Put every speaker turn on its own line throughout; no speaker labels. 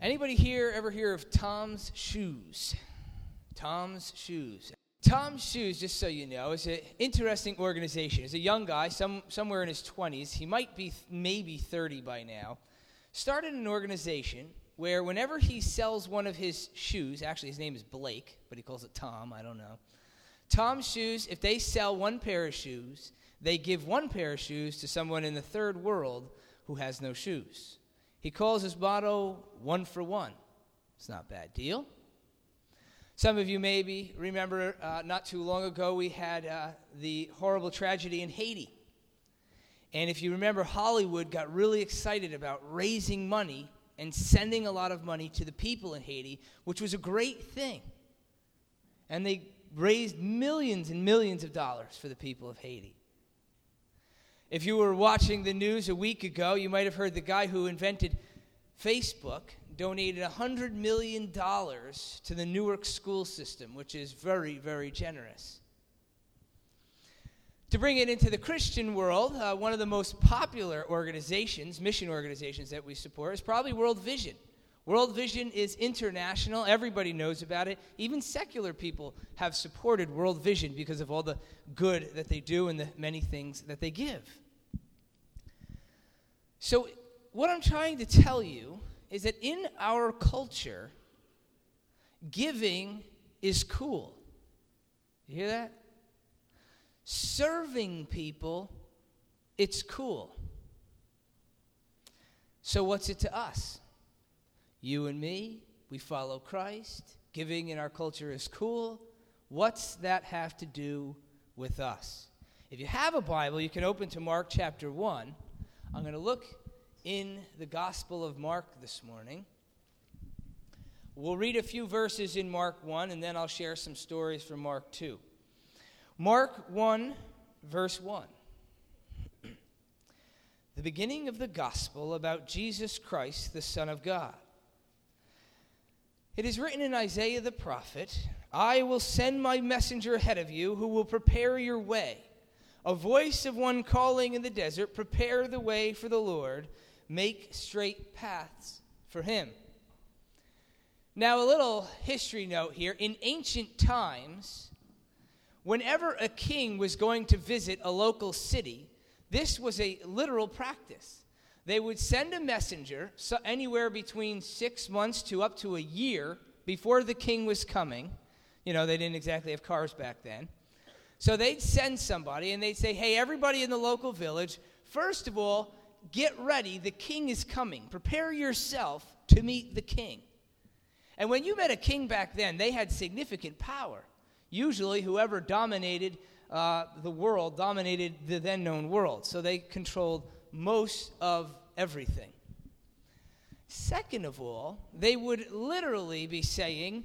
Anybody here ever hear of Tom's Shoes? Tom's Shoes. Tom's Shoes, just so you know, is an interesting organization. He's a young guy, some, somewhere in his 20s. He might be th- maybe 30 by now. Started an organization where whenever he sells one of his shoes, actually his name is Blake, but he calls it Tom, I don't know. Tom's Shoes, if they sell one pair of shoes, they give one pair of shoes to someone in the third world who has no shoes. He calls his motto one for one. It's not a bad deal. Some of you maybe remember uh, not too long ago we had uh, the horrible tragedy in Haiti. And if you remember, Hollywood got really excited about raising money and sending a lot of money to the people in Haiti, which was a great thing. And they raised millions and millions of dollars for the people of Haiti. If you were watching the news a week ago, you might have heard the guy who invented Facebook donated $100 million to the Newark school system, which is very, very generous. To bring it into the Christian world, uh, one of the most popular organizations, mission organizations that we support, is probably World Vision. World Vision is international. Everybody knows about it. Even secular people have supported World Vision because of all the good that they do and the many things that they give. So, what I'm trying to tell you is that in our culture, giving is cool. You hear that? Serving people, it's cool. So, what's it to us? You and me, we follow Christ. Giving in our culture is cool. What's that have to do with us? If you have a Bible, you can open to Mark chapter 1. I'm going to look in the Gospel of Mark this morning. We'll read a few verses in Mark 1, and then I'll share some stories from Mark 2. Mark 1, verse 1. the beginning of the Gospel about Jesus Christ, the Son of God. It is written in Isaiah the prophet I will send my messenger ahead of you who will prepare your way. A voice of one calling in the desert, Prepare the way for the Lord, make straight paths for him. Now, a little history note here. In ancient times, whenever a king was going to visit a local city, this was a literal practice they would send a messenger so anywhere between six months to up to a year before the king was coming. You know, they didn't exactly have cars back then. So they'd send somebody and they'd say, hey, everybody in the local village, first of all, get ready. The king is coming. Prepare yourself to meet the king. And when you met a king back then, they had significant power. Usually, whoever dominated uh, the world dominated the then known world. So they controlled most of everything. Second of all, they would literally be saying,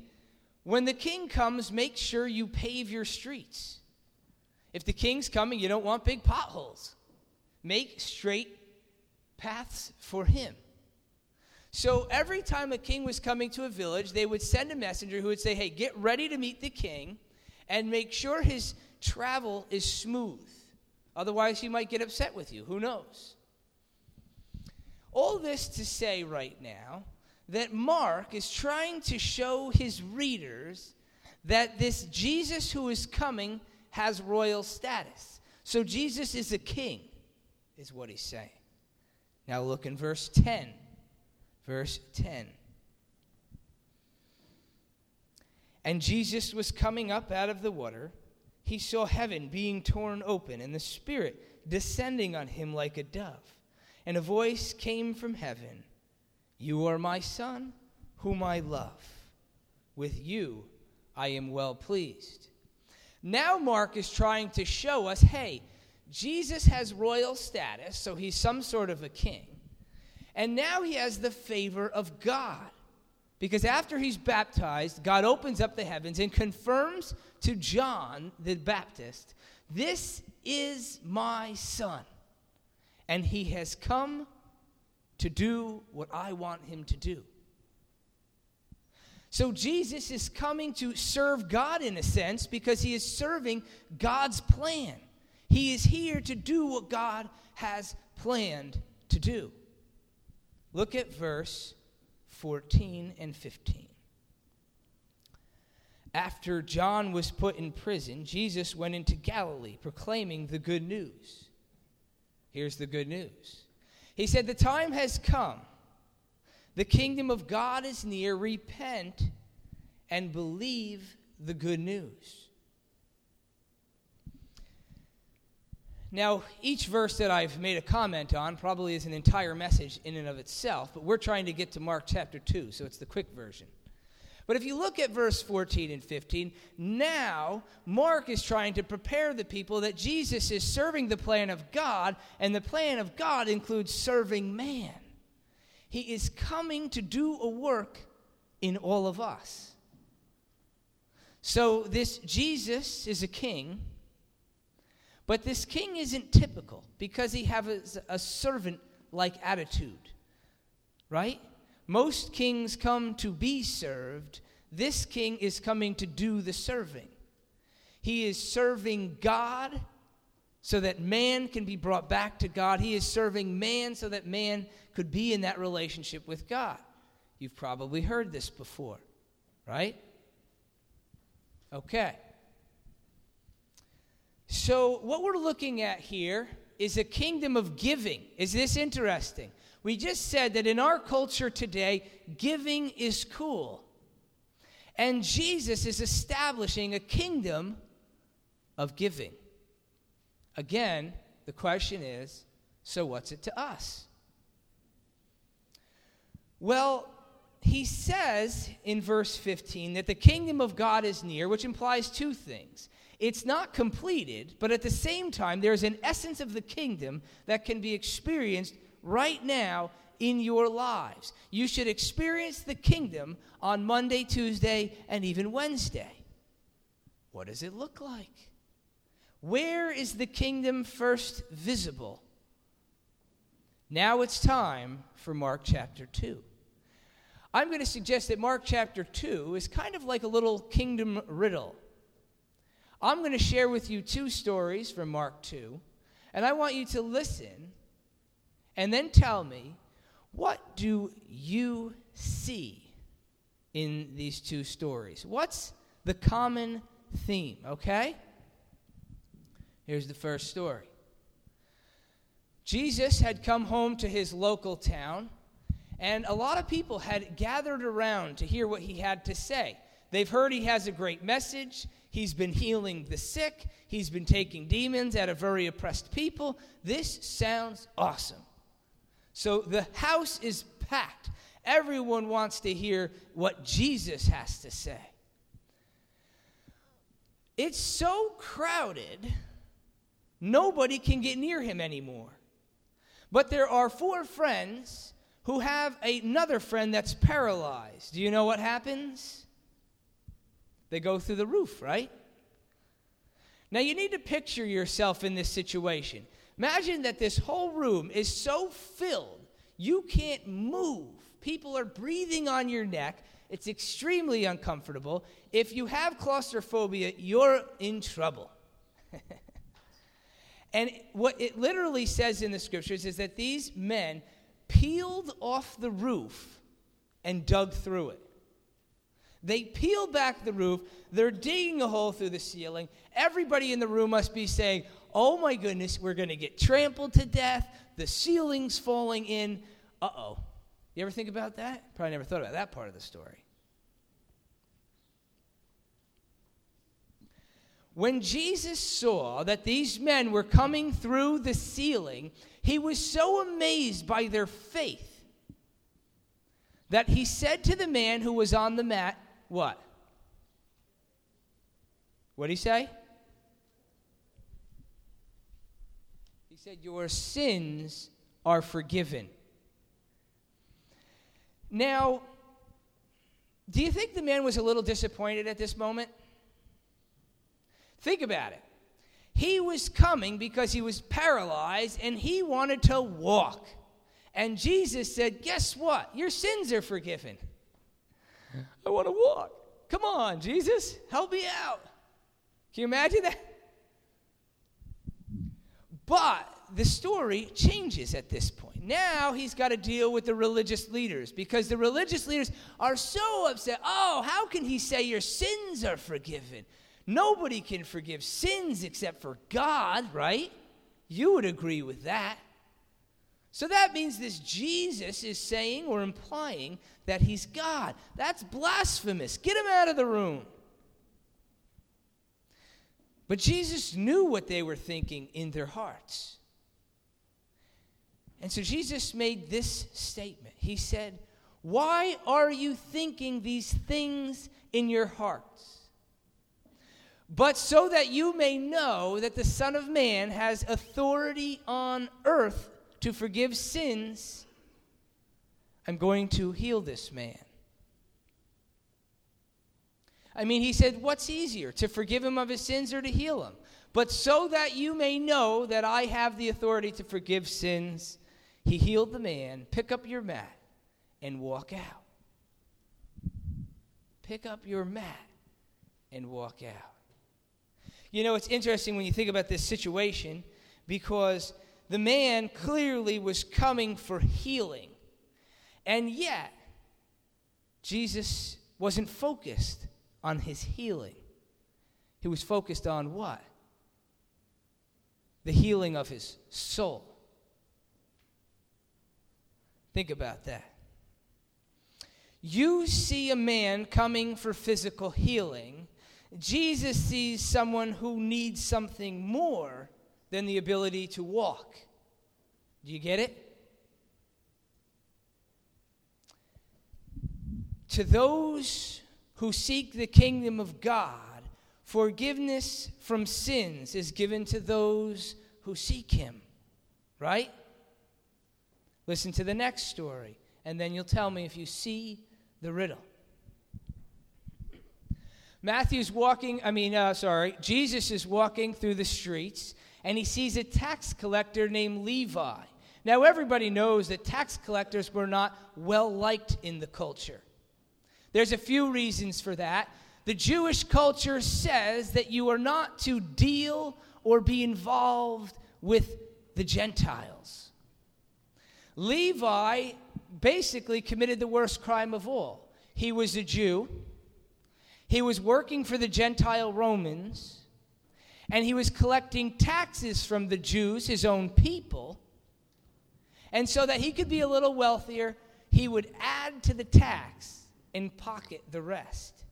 when the king comes, make sure you pave your streets. If the king's coming, you don't want big potholes. Make straight paths for him. So every time a king was coming to a village, they would send a messenger who would say, Hey, get ready to meet the king and make sure his travel is smooth. Otherwise, he might get upset with you. Who knows? All this to say right now that Mark is trying to show his readers that this Jesus who is coming has royal status. So Jesus is a king, is what he's saying. Now look in verse 10. Verse 10. And Jesus was coming up out of the water. He saw heaven being torn open and the Spirit descending on him like a dove and a voice came from heaven You are my Son, whom I love. With you I am well pleased. Now, Mark is trying to show us hey, Jesus has royal status, so he's some sort of a king. And now he has the favor of God. Because after he's baptized, God opens up the heavens and confirms to John the Baptist, This is my son and he has come to do what I want him to do. So Jesus is coming to serve God in a sense because he is serving God's plan. He is here to do what God has planned to do. Look at verse 14 and 15. After John was put in prison, Jesus went into Galilee proclaiming the good news. Here's the good news. He said, The time has come. The kingdom of God is near. Repent and believe the good news. Now, each verse that I've made a comment on probably is an entire message in and of itself, but we're trying to get to Mark chapter 2, so it's the quick version. But if you look at verse 14 and 15, now Mark is trying to prepare the people that Jesus is serving the plan of God, and the plan of God includes serving man. He is coming to do a work in all of us. So, this Jesus is a king, but this king isn't typical because he has a, servant like attitude, right? Most kings come to be served. This king is coming to do the serving. He is serving God so that man can be brought back to God. He is serving man so that man could be in that relationship with God. You've probably heard this before, right? Okay. So, what we're looking at here is a kingdom of giving. Is this interesting? We just said that in our culture today, giving is cool. And Jesus is establishing a kingdom of giving. Again, the question is so what's it to us? Well, he says in verse 15 that the kingdom of God is near, which implies two things. It's not completed, but at the same time, there's an essence of the kingdom that can be experienced right now in your lives. You should experience the kingdom on Monday, Tuesday, and even Wednesday. What does it look like? Where is the kingdom first visible? Now it's time for Mark chapter 2. I'm going to suggest that Mark chapter 2 is kind of like a little kingdom riddle. I'm going to share with you two stories from Mark 2, and I want you to listen and then tell me what do you see in these two stories? What's the common theme, okay? Here's the first story. Jesus had come home to his local town, and a lot of people had gathered around to hear what he had to say. They've heard he has a great message. He's been healing the sick. He's been taking demons out of very oppressed people. This sounds awesome. So the house is packed. Everyone wants to hear what Jesus has to say. It's so crowded, nobody can get near him anymore. But there are four friends who have another friend that's paralyzed. Do you know what happens? They go through the roof, right? Now you need to picture yourself in this situation. Imagine that this whole room is so filled, you can't move. People are breathing on your neck. It's extremely uncomfortable. If you have claustrophobia, you're in trouble. and what it literally says in the scriptures is that these men peeled off the roof and dug through it. They peel back the roof. They're digging a hole through the ceiling. Everybody in the room must be saying, oh my goodness, we're going to get trampled to death. The ceiling's falling in. Uh oh. You ever think about that? Probably never thought about that part of the story. When Jesus saw that these men were coming through the ceiling, he was so amazed by their faith that he said to the man who was on the mat, What? What did he say? He said, Your sins are forgiven. Now, do you think the man was a little disappointed at this moment? Think about it. He was coming because he was paralyzed and he wanted to walk. And Jesus said, Guess what? Your sins are forgiven. I want to walk. Come on, Jesus, help me out. Can you imagine that? But the story changes at this point. Now he's got to deal with the religious leaders because the religious leaders are so upset. Oh, how can he say your sins are forgiven? Nobody can forgive sins except for God, right? You would agree with that. So that means this Jesus is saying or implying that he's God. That's blasphemous. Get him out of the room. But Jesus knew what they were thinking in their hearts. And so Jesus made this statement. He said, Why are you thinking these things in your hearts? But so that you may know that the Son of Man has authority on earth to forgive sins, I'm going to heal this man. I mean, he said, What's easier, to forgive him of his sins or to heal him? But so that you may know that I have the authority to forgive sins, he healed the man. Pick up your mat and walk out. Pick up your mat and walk out. You know, it's interesting when you think about this situation because the man clearly was coming for healing. And yet, Jesus wasn't focused on his healing. He was focused on what? The healing of his soul. Think about that. You see a man coming for physical healing. Jesus sees someone who needs something more than the ability to walk. Do you get it? To those who seek the kingdom of God, forgiveness from sins is given to those who seek Him. Right? Listen to the next story, and then you'll tell me if you see the riddle. Matthew's walking, I mean, uh, sorry, Jesus is walking through the streets, and he sees a tax collector named Levi. Now, everybody knows that tax collectors were not well liked in the culture. There's a few reasons for that. The Jewish culture says that you are not to deal or be involved with the Gentiles. Levi basically committed the worst crime of all. He was a Jew, he was working for the Gentile Romans, and he was collecting taxes from the Jews, his own people. And so that he could be a little wealthier, he would add to the tax and pocket the rest.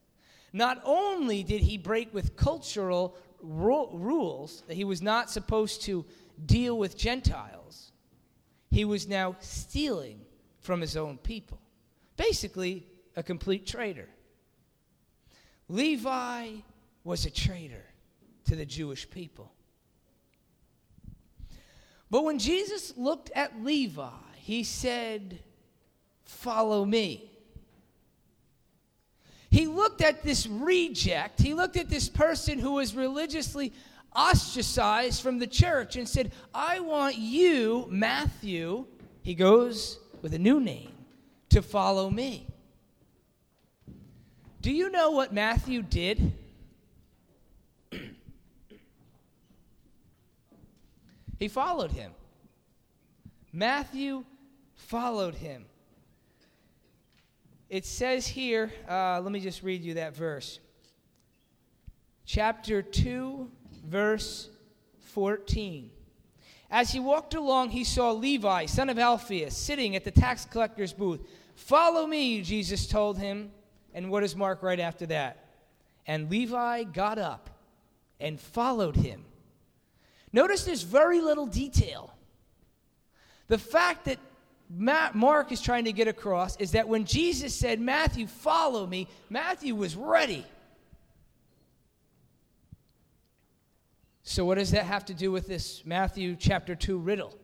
Not only did he break with cultural ru- rules that he was not supposed to deal with Gentiles, he was now stealing from his own people. Basically, a complete traitor. Levi was a traitor to the Jewish people. But when Jesus looked at Levi, he said, Follow me. He looked at this reject, he looked at this person who was religiously ostracized from the church and said, I want you, Matthew, he goes with a new name, to follow me. Do you know what Matthew did? He followed him. Matthew followed him. It says here, uh, let me just read you that verse. Chapter 2, verse 14. As he walked along, he saw Levi, son of Alphaeus, sitting at the tax collector's booth. Follow me, Jesus told him. And what does Mark write after that? And Levi got up and followed him. Notice there's very little detail. The fact that Mark is trying to get across is that when Jesus said, Matthew, follow me, Matthew was ready. So, what does that have to do with this Matthew chapter 2 riddle?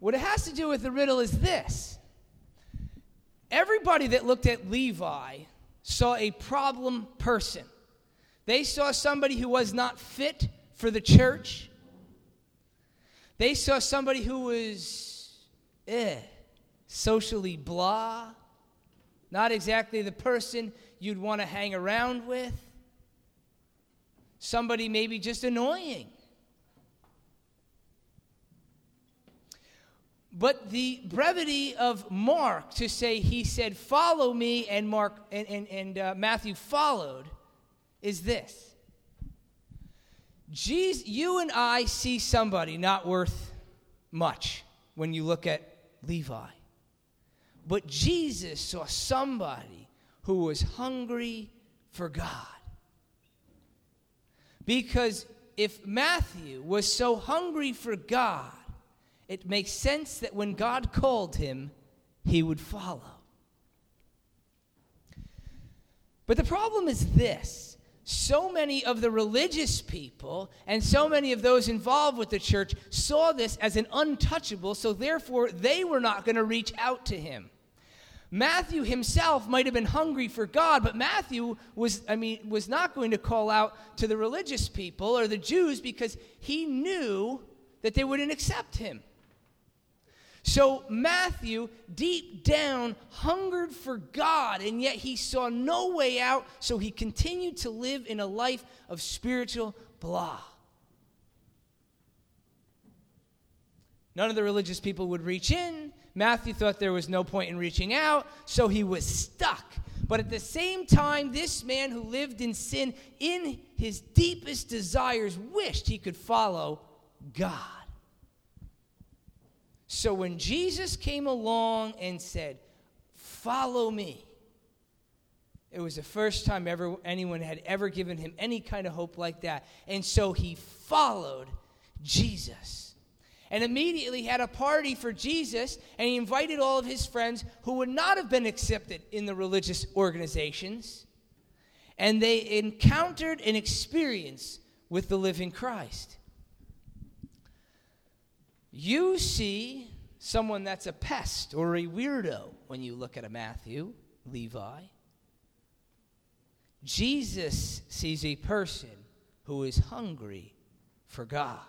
What it has to do with the riddle is this everybody that looked at Levi saw a problem person. They saw somebody who was not fit for the church. They saw somebody who was, eh, socially blah, not exactly the person you'd want to hang around with. Somebody maybe just annoying. But the brevity of Mark to say he said, Follow me, and, Mark, and, and, and uh, Matthew followed, is this. Jesus, you and I see somebody not worth much when you look at Levi. But Jesus saw somebody who was hungry for God. Because if Matthew was so hungry for God, it makes sense that when God called him, he would follow. But the problem is this so many of the religious people and so many of those involved with the church saw this as an untouchable, so therefore they were not going to reach out to him. Matthew himself might have been hungry for God, but Matthew was, I mean, was not going to call out to the religious people or the Jews because he knew that they wouldn't accept him. So Matthew, deep down, hungered for God, and yet he saw no way out, so he continued to live in a life of spiritual blah. None of the religious people would reach in. Matthew thought there was no point in reaching out, so he was stuck. But at the same time, this man who lived in sin, in his deepest desires, wished he could follow God. So when Jesus came along and said, Follow me, it was the first time ever anyone had ever given him any kind of hope like that. And so he followed Jesus and immediately had a party for Jesus, and he invited all of his friends who would not have been accepted in the religious organizations. And they encountered an experience with the living Christ. You see someone that's a pest or a weirdo when you look at a Matthew, Levi. Jesus sees a person who is hungry for God.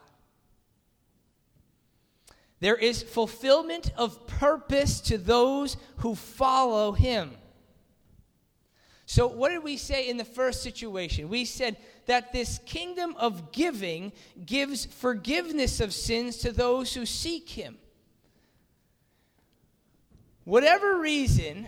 There is fulfillment of purpose to those who follow him. So, what did we say in the first situation? We said that this kingdom of giving gives forgiveness of sins to those who seek him. Whatever reason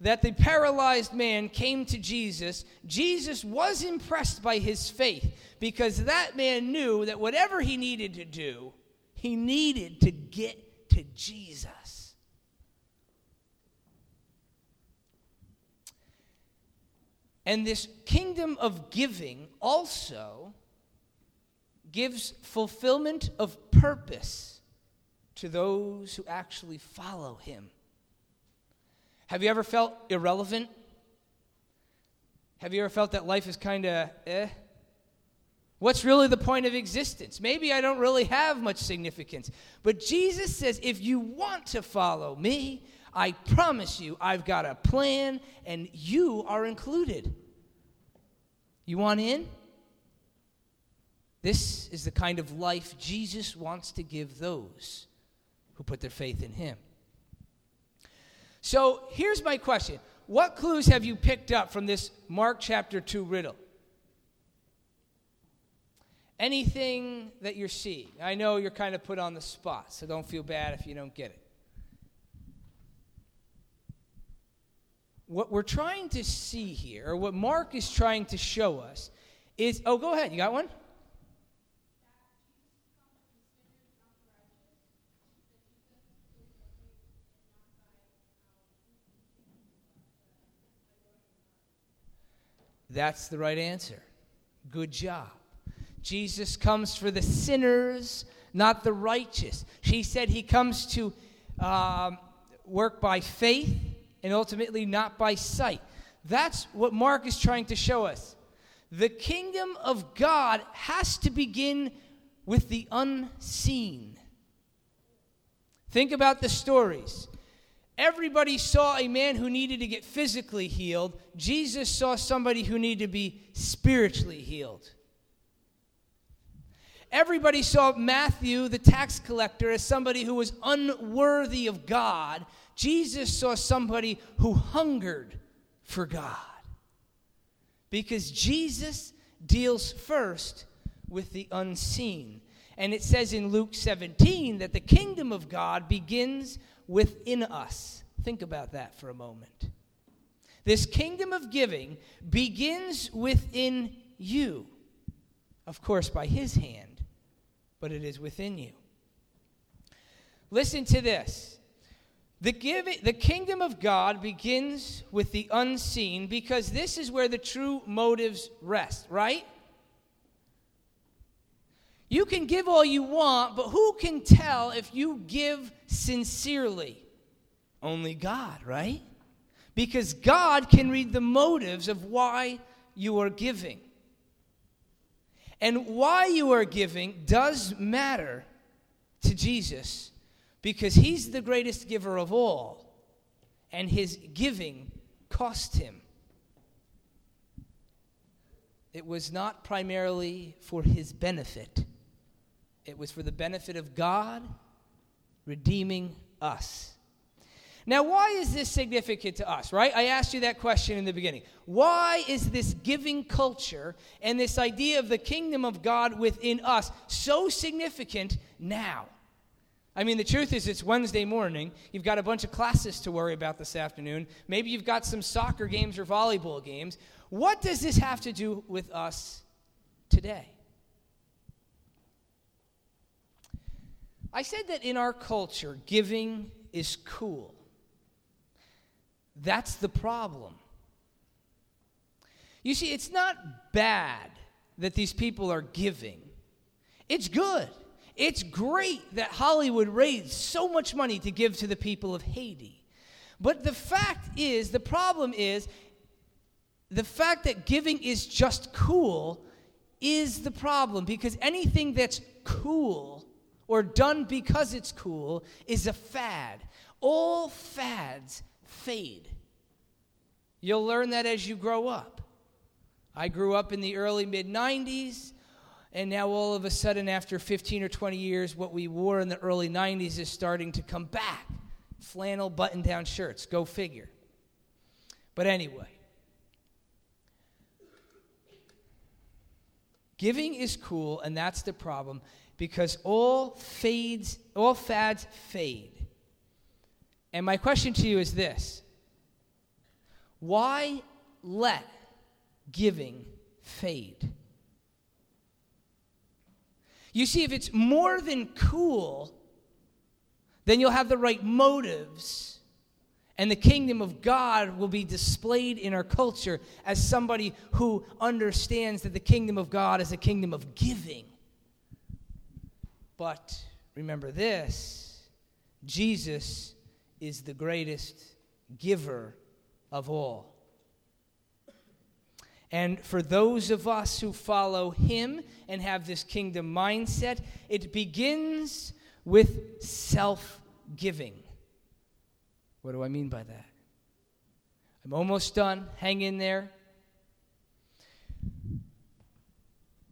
that the paralyzed man came to Jesus, Jesus was impressed by his faith because that man knew that whatever he needed to do, he needed to get to Jesus. And this kingdom of giving also gives fulfillment of purpose to those who actually follow him. Have you ever felt irrelevant? Have you ever felt that life is kind of eh? What's really the point of existence? Maybe I don't really have much significance. But Jesus says, if you want to follow me, I promise you, I've got a plan and you are included. You want in? This is the kind of life Jesus wants to give those who put their faith in him. So here's my question What clues have you picked up from this Mark chapter 2 riddle? anything that you're seeing. I know you're kind of put on the spot, so don't feel bad if you don't get it. What we're trying to see here, or what Mark is trying to show us, is oh, go ahead. You got one? That's the right answer. Good job. Jesus comes for the sinners, not the righteous. She said he comes to um, work by faith and ultimately not by sight. That's what Mark is trying to show us. The kingdom of God has to begin with the unseen. Think about the stories. Everybody saw a man who needed to get physically healed. Jesus saw somebody who needed to be spiritually healed. Everybody saw Matthew, the tax collector, as somebody who was unworthy of God. Jesus saw somebody who hungered for God. Because Jesus deals first with the unseen. And it says in Luke 17 that the kingdom of God begins within us. Think about that for a moment. This kingdom of giving begins within you. Of course, by his hand, but it is within you. Listen to this. The, giving, the kingdom of God begins with the unseen because this is where the true motives rest, right? You can give all you want, but who can tell if you give sincerely? Only God, right? Because God can read the motives of why you are giving. And why you are giving does matter to Jesus because he's the greatest giver of all, and his giving cost him. It was not primarily for his benefit it was for the benefit of God redeeming us. Now, why is this significant to us, right? I asked you that question in the beginning. Why is this giving culture and this idea of the kingdom of God within us so significant now? I mean, the truth is, it's Wednesday morning. You've got a bunch of classes to worry about this afternoon. Maybe you've got some soccer games or volleyball games. What does this have to do with us today? I said that in our culture, giving is cool. That's the problem. You see, it's not bad that these people are giving, it's good. It's great that Hollywood raised so much money to give to the people of Haiti. But the fact is, the problem is, the fact that giving is just cool is the problem because anything that's cool or done because it's cool is a fad. All fads fade. You'll learn that as you grow up. I grew up in the early mid 90s, and now all of a sudden, after 15 or 20 years, what we wore in the early 90s is starting to come back. Flannel button down shirts, go figure. But anyway, giving is cool, and that's the problem because all fades, all fads fade. And my question to you is this Why let giving fade? You see, if it's more than cool, then you'll have the right motives, and the kingdom of God will be displayed in our culture as somebody who understands that the kingdom of God is a kingdom of giving. But remember this Jesus is the greatest giver of all. And for those of us who follow him and have this kingdom mindset, it begins with self giving. What do I mean by that? I'm almost done. Hang in there.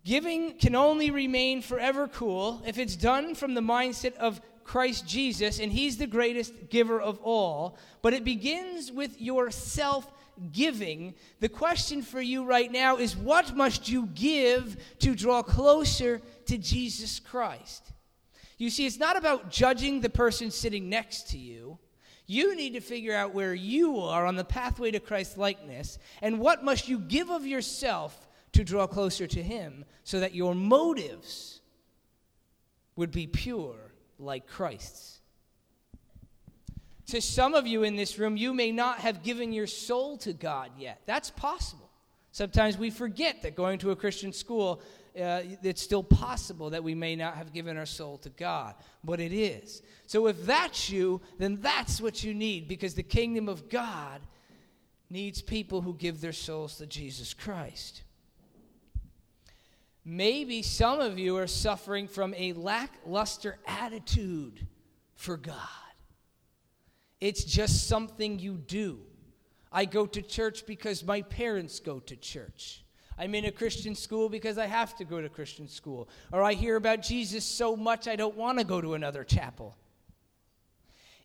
Giving can only remain forever cool if it's done from the mindset of Christ Jesus, and He's the greatest giver of all. But it begins with your self giving. The question for you right now is what must you give to draw closer to Jesus Christ? You see, it's not about judging the person sitting next to you. You need to figure out where you are on the pathway to Christ's likeness and what must you give of yourself to draw closer to Him so that your motives would be pure like Christ's. To some of you in this room, you may not have given your soul to God yet. That's possible. Sometimes we forget that going to a Christian school, uh, it's still possible that we may not have given our soul to God, but it is. So if that's you, then that's what you need because the kingdom of God needs people who give their souls to Jesus Christ. Maybe some of you are suffering from a lackluster attitude for God. It's just something you do. I go to church because my parents go to church. I'm in a Christian school because I have to go to Christian school. Or I hear about Jesus so much I don't want to go to another chapel.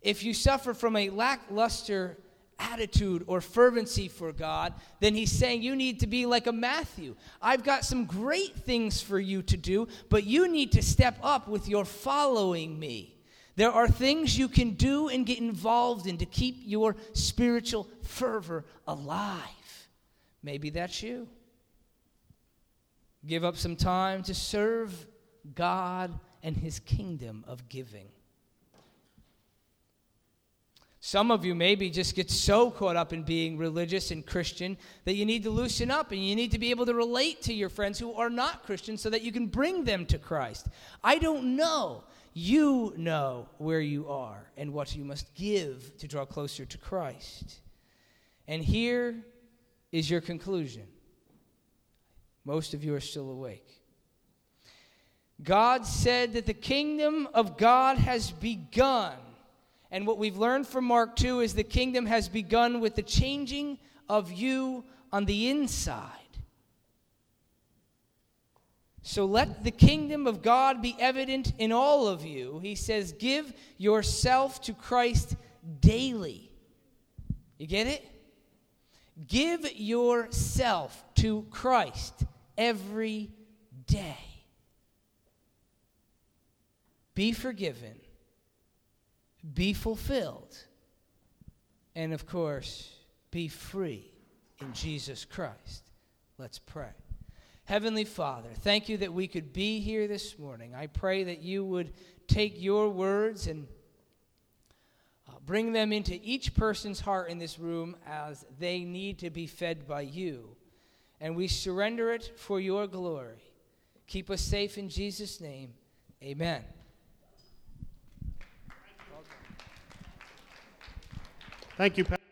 If you suffer from a lackluster attitude or fervency for God, then he's saying you need to be like a Matthew. I've got some great things for you to do, but you need to step up with your following me. There are things you can do and get involved in to keep your spiritual fervor alive. Maybe that's you. Give up some time to serve God and his kingdom of giving. Some of you maybe just get so caught up in being religious and Christian that you need to loosen up and you need to be able to relate to your friends who are not Christians so that you can bring them to Christ. I don't know. You know where you are and what you must give to draw closer to Christ. And here is your conclusion. Most of you are still awake. God said that the kingdom of God has begun and what we've learned from Mark 2 is the kingdom has begun with the changing of you on the inside. So let the kingdom of God be evident in all of you. He says, Give yourself to Christ daily. You get it? Give yourself to Christ every day. Be forgiven be fulfilled, and of course, be free in Jesus Christ. Let's pray. Heavenly Father, thank you that we could be here this morning. I pray that you would take your words and uh, bring them into each person's heart in this room as they need to be fed by you. And we surrender it for your glory. Keep us safe in Jesus' name. Amen.
Thank you, Pastor.